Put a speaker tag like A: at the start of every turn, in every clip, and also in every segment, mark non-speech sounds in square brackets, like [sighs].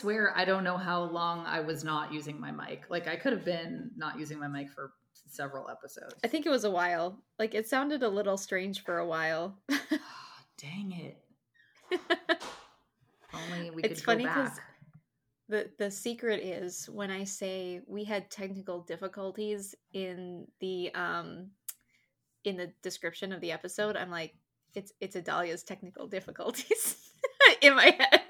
A: swear I don't know how long I was not using my mic. Like I could have been not using my mic for several episodes.
B: I think it was a while. Like it sounded a little strange for a while.
A: oh, [sighs] Dang it. [laughs] Only we could
B: It's
A: go
B: funny 'cause
A: back.
B: the the secret is when I say we had technical difficulties in the um in the description of the episode, I'm like, it's it's Adalia's technical [laughs] difficulties [laughs] in my head.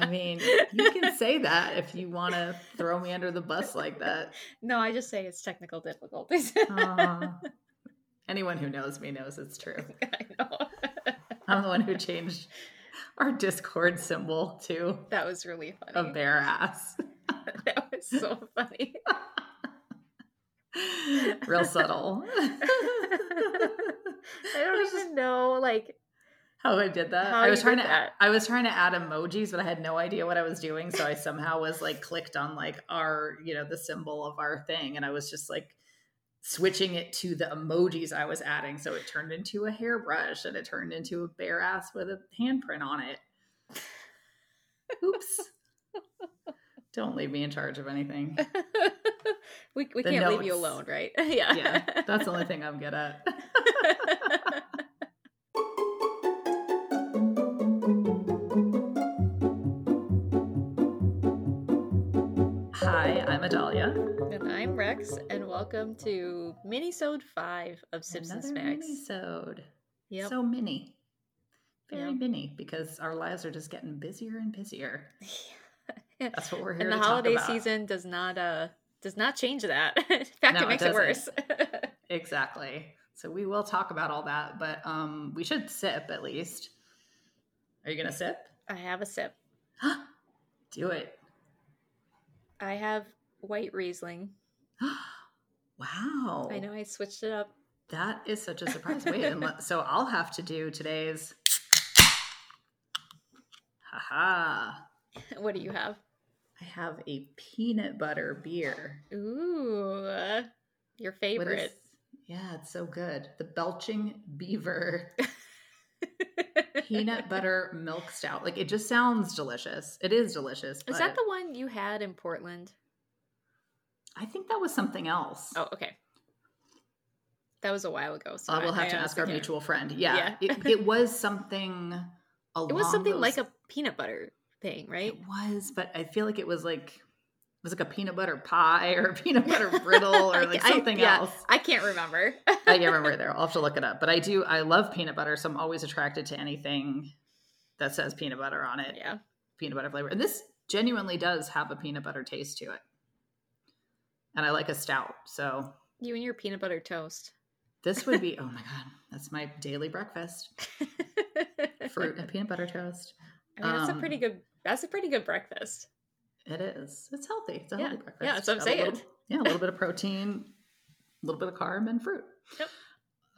A: I mean, you can say that if you want to throw me under the bus like that.
B: no, I just say it's technical difficulties. [laughs]
A: Aw. anyone who knows me knows it's true. [laughs]
B: I know.
A: I'm the one who changed our Discord symbol to
B: that was really
A: a bare ass. [laughs]
B: that was so funny.
A: Real subtle.
B: I don't even know like
A: How I did that.
B: How
A: I was trying to
B: that.
A: I was trying to add emojis, but I had no idea what I was doing. So I somehow was like clicked on like our, you know, the symbol of our thing. And I was just like switching it to the emojis I was adding. So it turned into a hairbrush and it turned into a bare ass with a handprint on it. Oops. [laughs] Don't leave me in charge of anything. [laughs]
B: we we
A: The
B: can't leave you alone, right? [laughs] yeah.
A: Yeah, that's the only thing I'm good at. Hi, I'm Adalia.
B: and I'm Rex, and welcome to Minisode 5 of Sips and
A: Another
B: Smacks.
A: mini-sode.
B: Yep.
A: So mini. Very
B: Yep.
A: mini because our lives are just getting busier and busier. [laughs] That's what we're here
B: and the
A: to talk
B: holiday
A: about.
B: season does not uh does not change that. [laughs] In fact,
A: No,
B: it
A: it
B: makes it,
A: doesn't.
B: worse. [laughs]
A: Exactly. So we will talk about all that, but um we should sip at least. Are you gonna sip?
B: I have a sip. [gasps]
A: Do it.
B: I have white Riesling. [gasps]
A: wow.
B: I know I switched it up.
A: That is such a surprise. Wait, [laughs] so I'll have to do today's. Haha. [laughs]
B: What do you have?
A: I have a peanut butter beer.
B: Ooh, your
A: What is-
B: favorite.
A: yeah, it's so good. The Belching Beaver [laughs] peanut butter milk stout. Like it just sounds delicious. It is delicious.
B: Is that the one you had in Portland?
A: I think that was something else.
B: Oh, okay. That was a while ago. So
A: I will have
B: I
A: to ask our
B: can't-
A: mutual friend. Yeah,
B: Yeah.
A: it, it [laughs] was something.
B: It was something
A: along
B: like a peanut butter thing, right?
A: It was, but I feel like it was like it was like a peanut butter pie or a peanut butter brittle or [laughs] like
B: I-
A: something
B: yeah,
A: else.
B: I can't remember. [laughs]
A: I can't [laughs] remember there. I'll have to look it up. But I do. I love peanut butter, so I'm always attracted to anything that says peanut butter on it.
B: yeah.
A: Peanut butter flavor, and this genuinely does have a peanut butter taste to it. And I like a stout, so
B: You and your peanut butter toast.
A: this would be. oh my god, that's my daily breakfast: fruit and peanut butter toast.
B: I mean, that's a
A: Um,
B: pretty good. That's a pretty good breakfast.
A: It is. It's healthy. It's a
B: Yeah.
A: healthy breakfast.
B: Yeah, that's what I'm
A: Got a little-
B: saying.
A: yeah, a little bit of protein, a little bit of carb, and fruit.
B: Yep.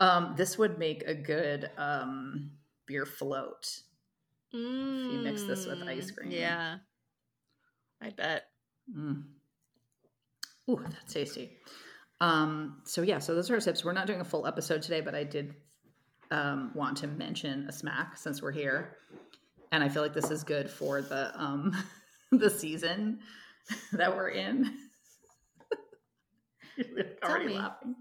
A: Um, this would make a good um, beer float.
B: If you
A: mix this with ice cream.
B: Mm, Yeah. I bet.
A: Mm. Ooh, that's tasty. Um, so yeah, so those are our tips. We're not doing a full episode today, but I did um, want to mention a smack since we're here, and I feel like this is good for the um, [laughs] [laughs] the season [laughs] that we're in. [laughs] Already
B: me.
A: laughing.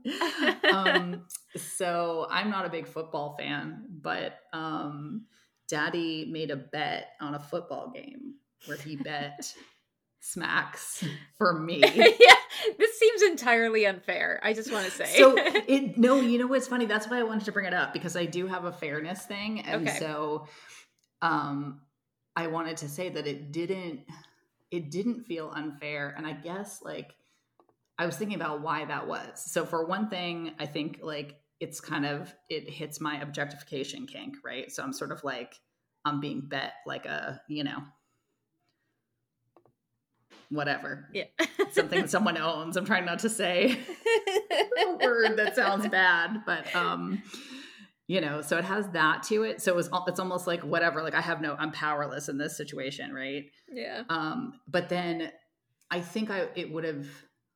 A: um, so I'm not a big football fan, but um, Daddy made a bet on a football game where he bet smacks for me.
B: yeah, this seems entirely unfair. I just want to say.
A: so it no, you know what's funny? That's why I wanted to bring it up because I do have a fairness thing, and
B: Okay.
A: so um, I wanted to say that it didn't it didn't feel unfair, and I guess like I was thinking about why that was. So for one thing, I think like it's kind of it hits my objectification kink, right? So I'm sort of like I'm being bet like a you know whatever
B: yeah. [laughs]
A: something that someone owns. I'm trying not to say [laughs] a word that sounds bad, but um, you know, so it has that to it. So it it's it's almost like whatever. Like I have no, I'm powerless in this situation, right?
B: yeah.
A: Um, but then I think I it would have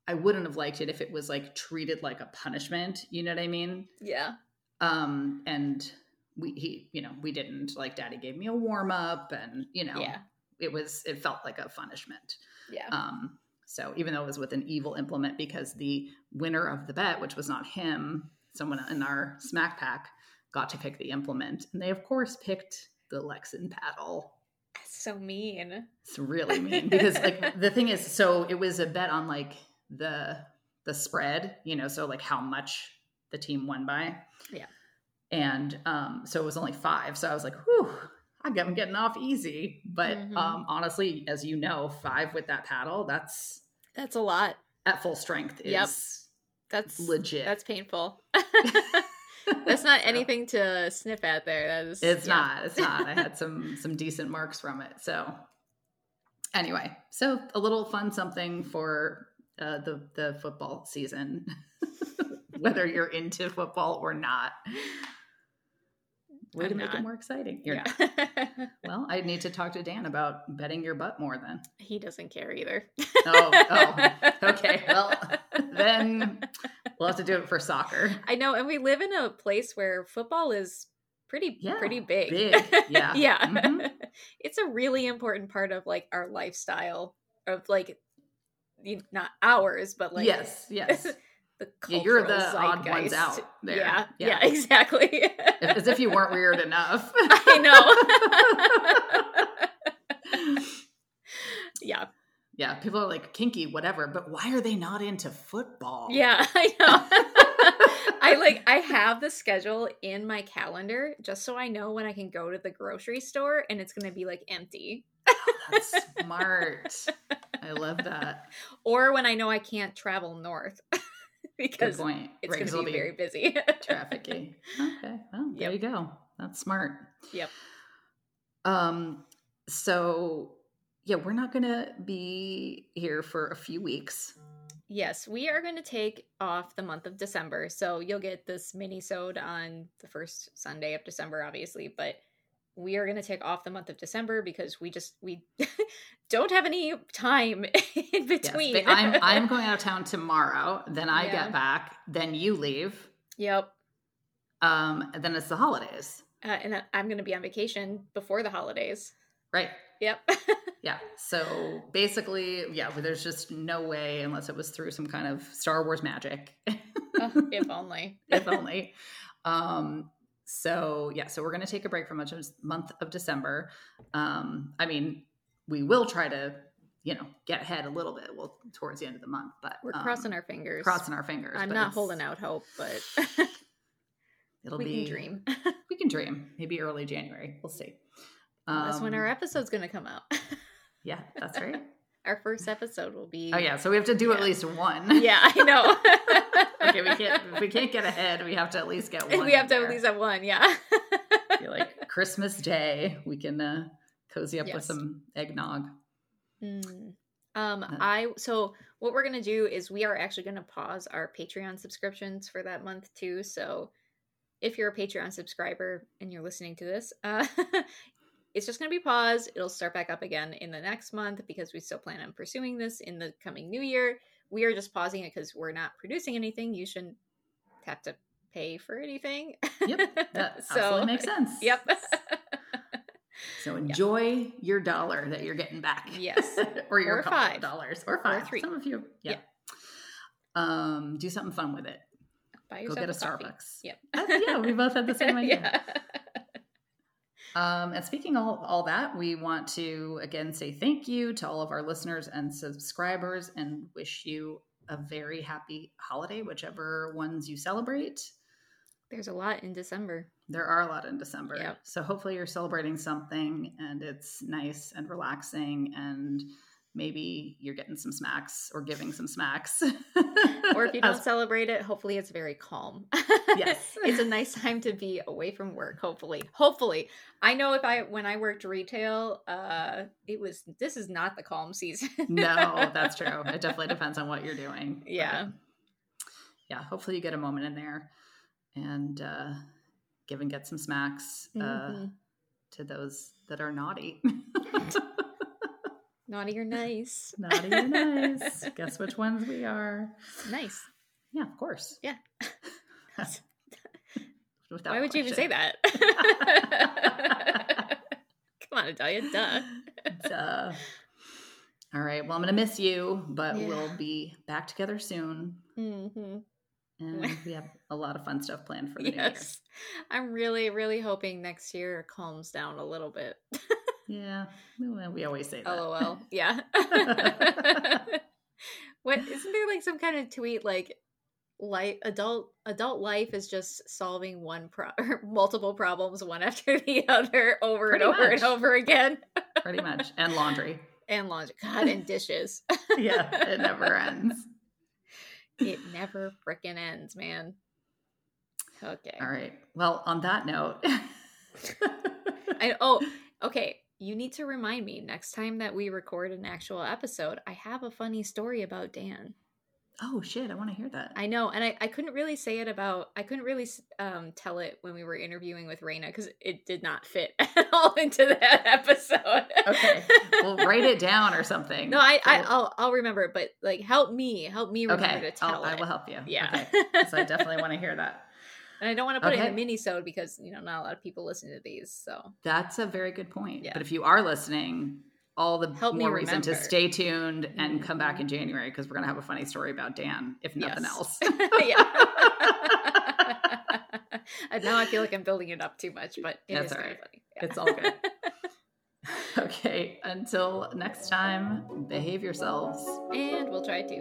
A: I wouldn't have liked it if it was like treated like a punishment. You know what I mean?
B: Yeah.
A: Um, and we he you know we didn't like Daddy gave me a warm up, and you know
B: Yeah.
A: it was it felt like a punishment.
B: Yeah.
A: Um, so even though it was with an evil implement, because the winner of the bet, which was not him, someone in our smack pack, got to pick the implement, and they of course picked the Lexan paddle.
B: That's so mean.
A: It's really mean [laughs] because like the thing is, so it was a bet on like the the spread, you know, so like how much the team won by.
B: Yeah.
A: And um, so it was only five. So I was like, whew, I'm getting off easy. But
B: Mhm.
A: um, honestly, as you know, five with that paddle, that's
B: That's a lot.
A: at full strength is
B: Yep. That's
A: legit.
B: That's painful. [laughs] [laughs] That's not [laughs] anything to sniff at there. That is
A: It's
B: yeah.
A: not. It's not. I had [laughs] some some decent marks from it. So anyway, so a little fun something for uh, the the football season, [laughs] whether you're into football or not. Way to
B: I'm
A: make it more exciting. You're
B: Yeah.
A: not. Well, I need to talk to Dan about betting your butt more then.
B: he doesn't care either.
A: Oh, oh, okay. Well, then we'll have to do it for soccer. [laughs]
B: I know, and we live in a place where football is pretty
A: Yeah,
B: pretty big.
A: big, [laughs] yeah.
B: yeah.
A: Mhm. [laughs]
B: It's a really important part of like our lifestyle of like not ours, but like
A: yes, yes.
B: the
A: Yeah, you're the odd ones out there.
B: Yeah,
A: Yeah.
B: yeah, exactly.
A: As if you weren't weird enough.
B: I know. yeah,
A: yeah, people are like kinky, whatever, but why are they not into football?
B: yeah, [laughs] I know. I like I have the schedule in my calendar just so I know when I can go to the grocery store and it's going to be like empty.
A: That's smart. I love that. [laughs]
B: Or when I know I can't travel north [laughs] because it's
A: Right,
B: going to
A: it'll
B: be very busy.
A: trafficy. Okay. Well, there
B: Yep.
A: you go. That's smart.
B: Yep.
A: Um, so yeah, we're not gonna be here for a few weeks.
B: Yes, we are going to take off the month of December. So you'll get this mini sode on the first Sunday of December, obviously, but we are going to take off the month of December because we just we [laughs] don't have any time [laughs] in between.
A: but I'm [laughs] I'm going out of town tomorrow. Then I
B: Yeah.
A: get back. Then you leave.
B: Yep.
A: Um, and then it's the holidays,
B: Uh, and I'm going to be on vacation before the holidays.
A: right?
B: Yep. [laughs]
A: Yeah. So basically, yeah, there's just no way unless it was through some kind of Star Wars magic.
B: Oh, [laughs] if only.
A: if only. Um, so yeah, so we're gonna take a break for much of month of December. Um, I mean, we will try to, you know, get ahead a little bit. Well, towards the end of the month, but
B: We're
A: um,
B: crossing our fingers.
A: crossing our fingers.
B: I'm not holding out hope, but [laughs]
A: It'll
B: we
A: be
B: can dream.
A: We can dream. Maybe early January. We'll see.
B: That's when
A: Um,
B: our episode's going to come out. [laughs]
A: yeah, that's right.
B: our first episode will be.
A: Oh yeah, so we have to do at least one. [laughs]
B: Yeah, I know. [laughs]
A: okay, we can't. We can't get ahead, we have to at least get one.
B: we have to
A: there.
B: at least have one. Yeah.
A: Be like Christmas Day, we can uh, cozy up with some eggnog.
B: Mm. Um,
A: Uh,
B: I so what we're gonna do is we are actually gonna pause our Patreon subscriptions for that month too. So if you're a Patreon subscriber and you're listening to this, uh, it's just gonna be paused. It'll start back up again in the next month because we still plan on pursuing this in the coming new year. We are just pausing it because we're not producing anything. You shouldn't have to pay for anything.
A: Yep, that [laughs] absolutely makes sense.
B: Yep. [laughs] [laughs]
A: So enjoy your dollar that you're getting back.
B: Yes.
A: or your
B: Or five.
A: dollars or five.
B: three.
A: Some of you, yeah.
B: Yeah.
A: Um, do something fun with it.
B: Buy
A: Go
B: yourself
A: get a
B: coffee.
A: Starbucks.
B: Yep.
A: Yeah, we both had the same idea.
B: yeah.
A: Um, and speaking all all that, we want to again say thank you to all of our listeners and subscribers, and wish you a very happy holiday, whichever ones you celebrate.
B: There's a lot in December.
A: There are a lot in December,
B: Yep.
A: so hopefully you're celebrating something and it's nice and relaxing, and maybe you're getting some smacks or giving some smacks. [laughs]
B: Or if you [laughs] don't celebrate it, hopefully it's very calm.
A: Yes. [laughs]
B: it's a nice time to be away from work, hopefully. Hopefully. I know if I when I worked retail, uh it was this is not the calm season.
A: no, that's true. It definitely depends on what you're doing. but
B: Yeah.
A: yeah. Hopefully you get a moment in there and uh, give and get some smacks uh,
B: Mhm.
A: to those that are naughty.
B: Naughty or nice. [laughs]
A: naughty or nice. [laughs] Guess which ones we are.
B: Nice.
A: Yeah, of course.
B: Yeah. [laughs]
A: Without
B: Why would you even say that? Come on, Adalia, duh.
A: Duh. All right. Well, I'm going to miss you, but
B: Yeah.
A: we'll be back together soon.
B: hmm
A: And we have a lot of fun stuff planned for the new year.
B: Yes. I'm really, really hoping next year calms down a little bit.
A: Yeah. Well, we always say that.
B: LOL. [laughs] Yeah. [laughs] what isn't there like some kind of tweet like life adult adult life is just solving one pro [laughs] multiple problems one after the other over
A: Pretty
B: and over
A: much.
B: and over again
A: Pretty much. And laundry.
B: and laundry god and dishes
A: Yeah. It never ends.
B: it never frickin' ends man okay
A: All right. Well, on that note,
B: I, oh okay you need to remind me next time that we record an actual episode i have a funny story about dan
A: oh shit, I want to hear that.
B: I know, and I, I couldn't really say it about I couldn't really um, tell it when we were interviewing with Raina because it did not fit [laughs] at all into that episode.
A: Okay. Well, write it [laughs] down or something.
B: no, I, I
A: Well,
B: I'll I'll remember, it, but like help me, help me remember
A: okay.
B: to tell
A: I'll, I will help you.
B: Yeah,
A: Okay. So I definitely want to hear that.
B: And I don't want to put it in
A: Okay.
B: a mini-sode because you know not a lot of people listen to these. So
A: That's a very good point.
B: Yeah.
A: But if you are listening, all the
B: Help me
A: more reason to stay tuned and mm-hmm. come back in January because we're going to have a funny story about Dan, if nothing
B: Yes.
A: else. [laughs]
B: yeah. and [laughs] now I feel like I'm building it up too much, but it is
A: That's all
B: very funny. Yeah.
A: It's all good. [laughs] okay. Until next time, behave yourselves.
B: and we'll try to.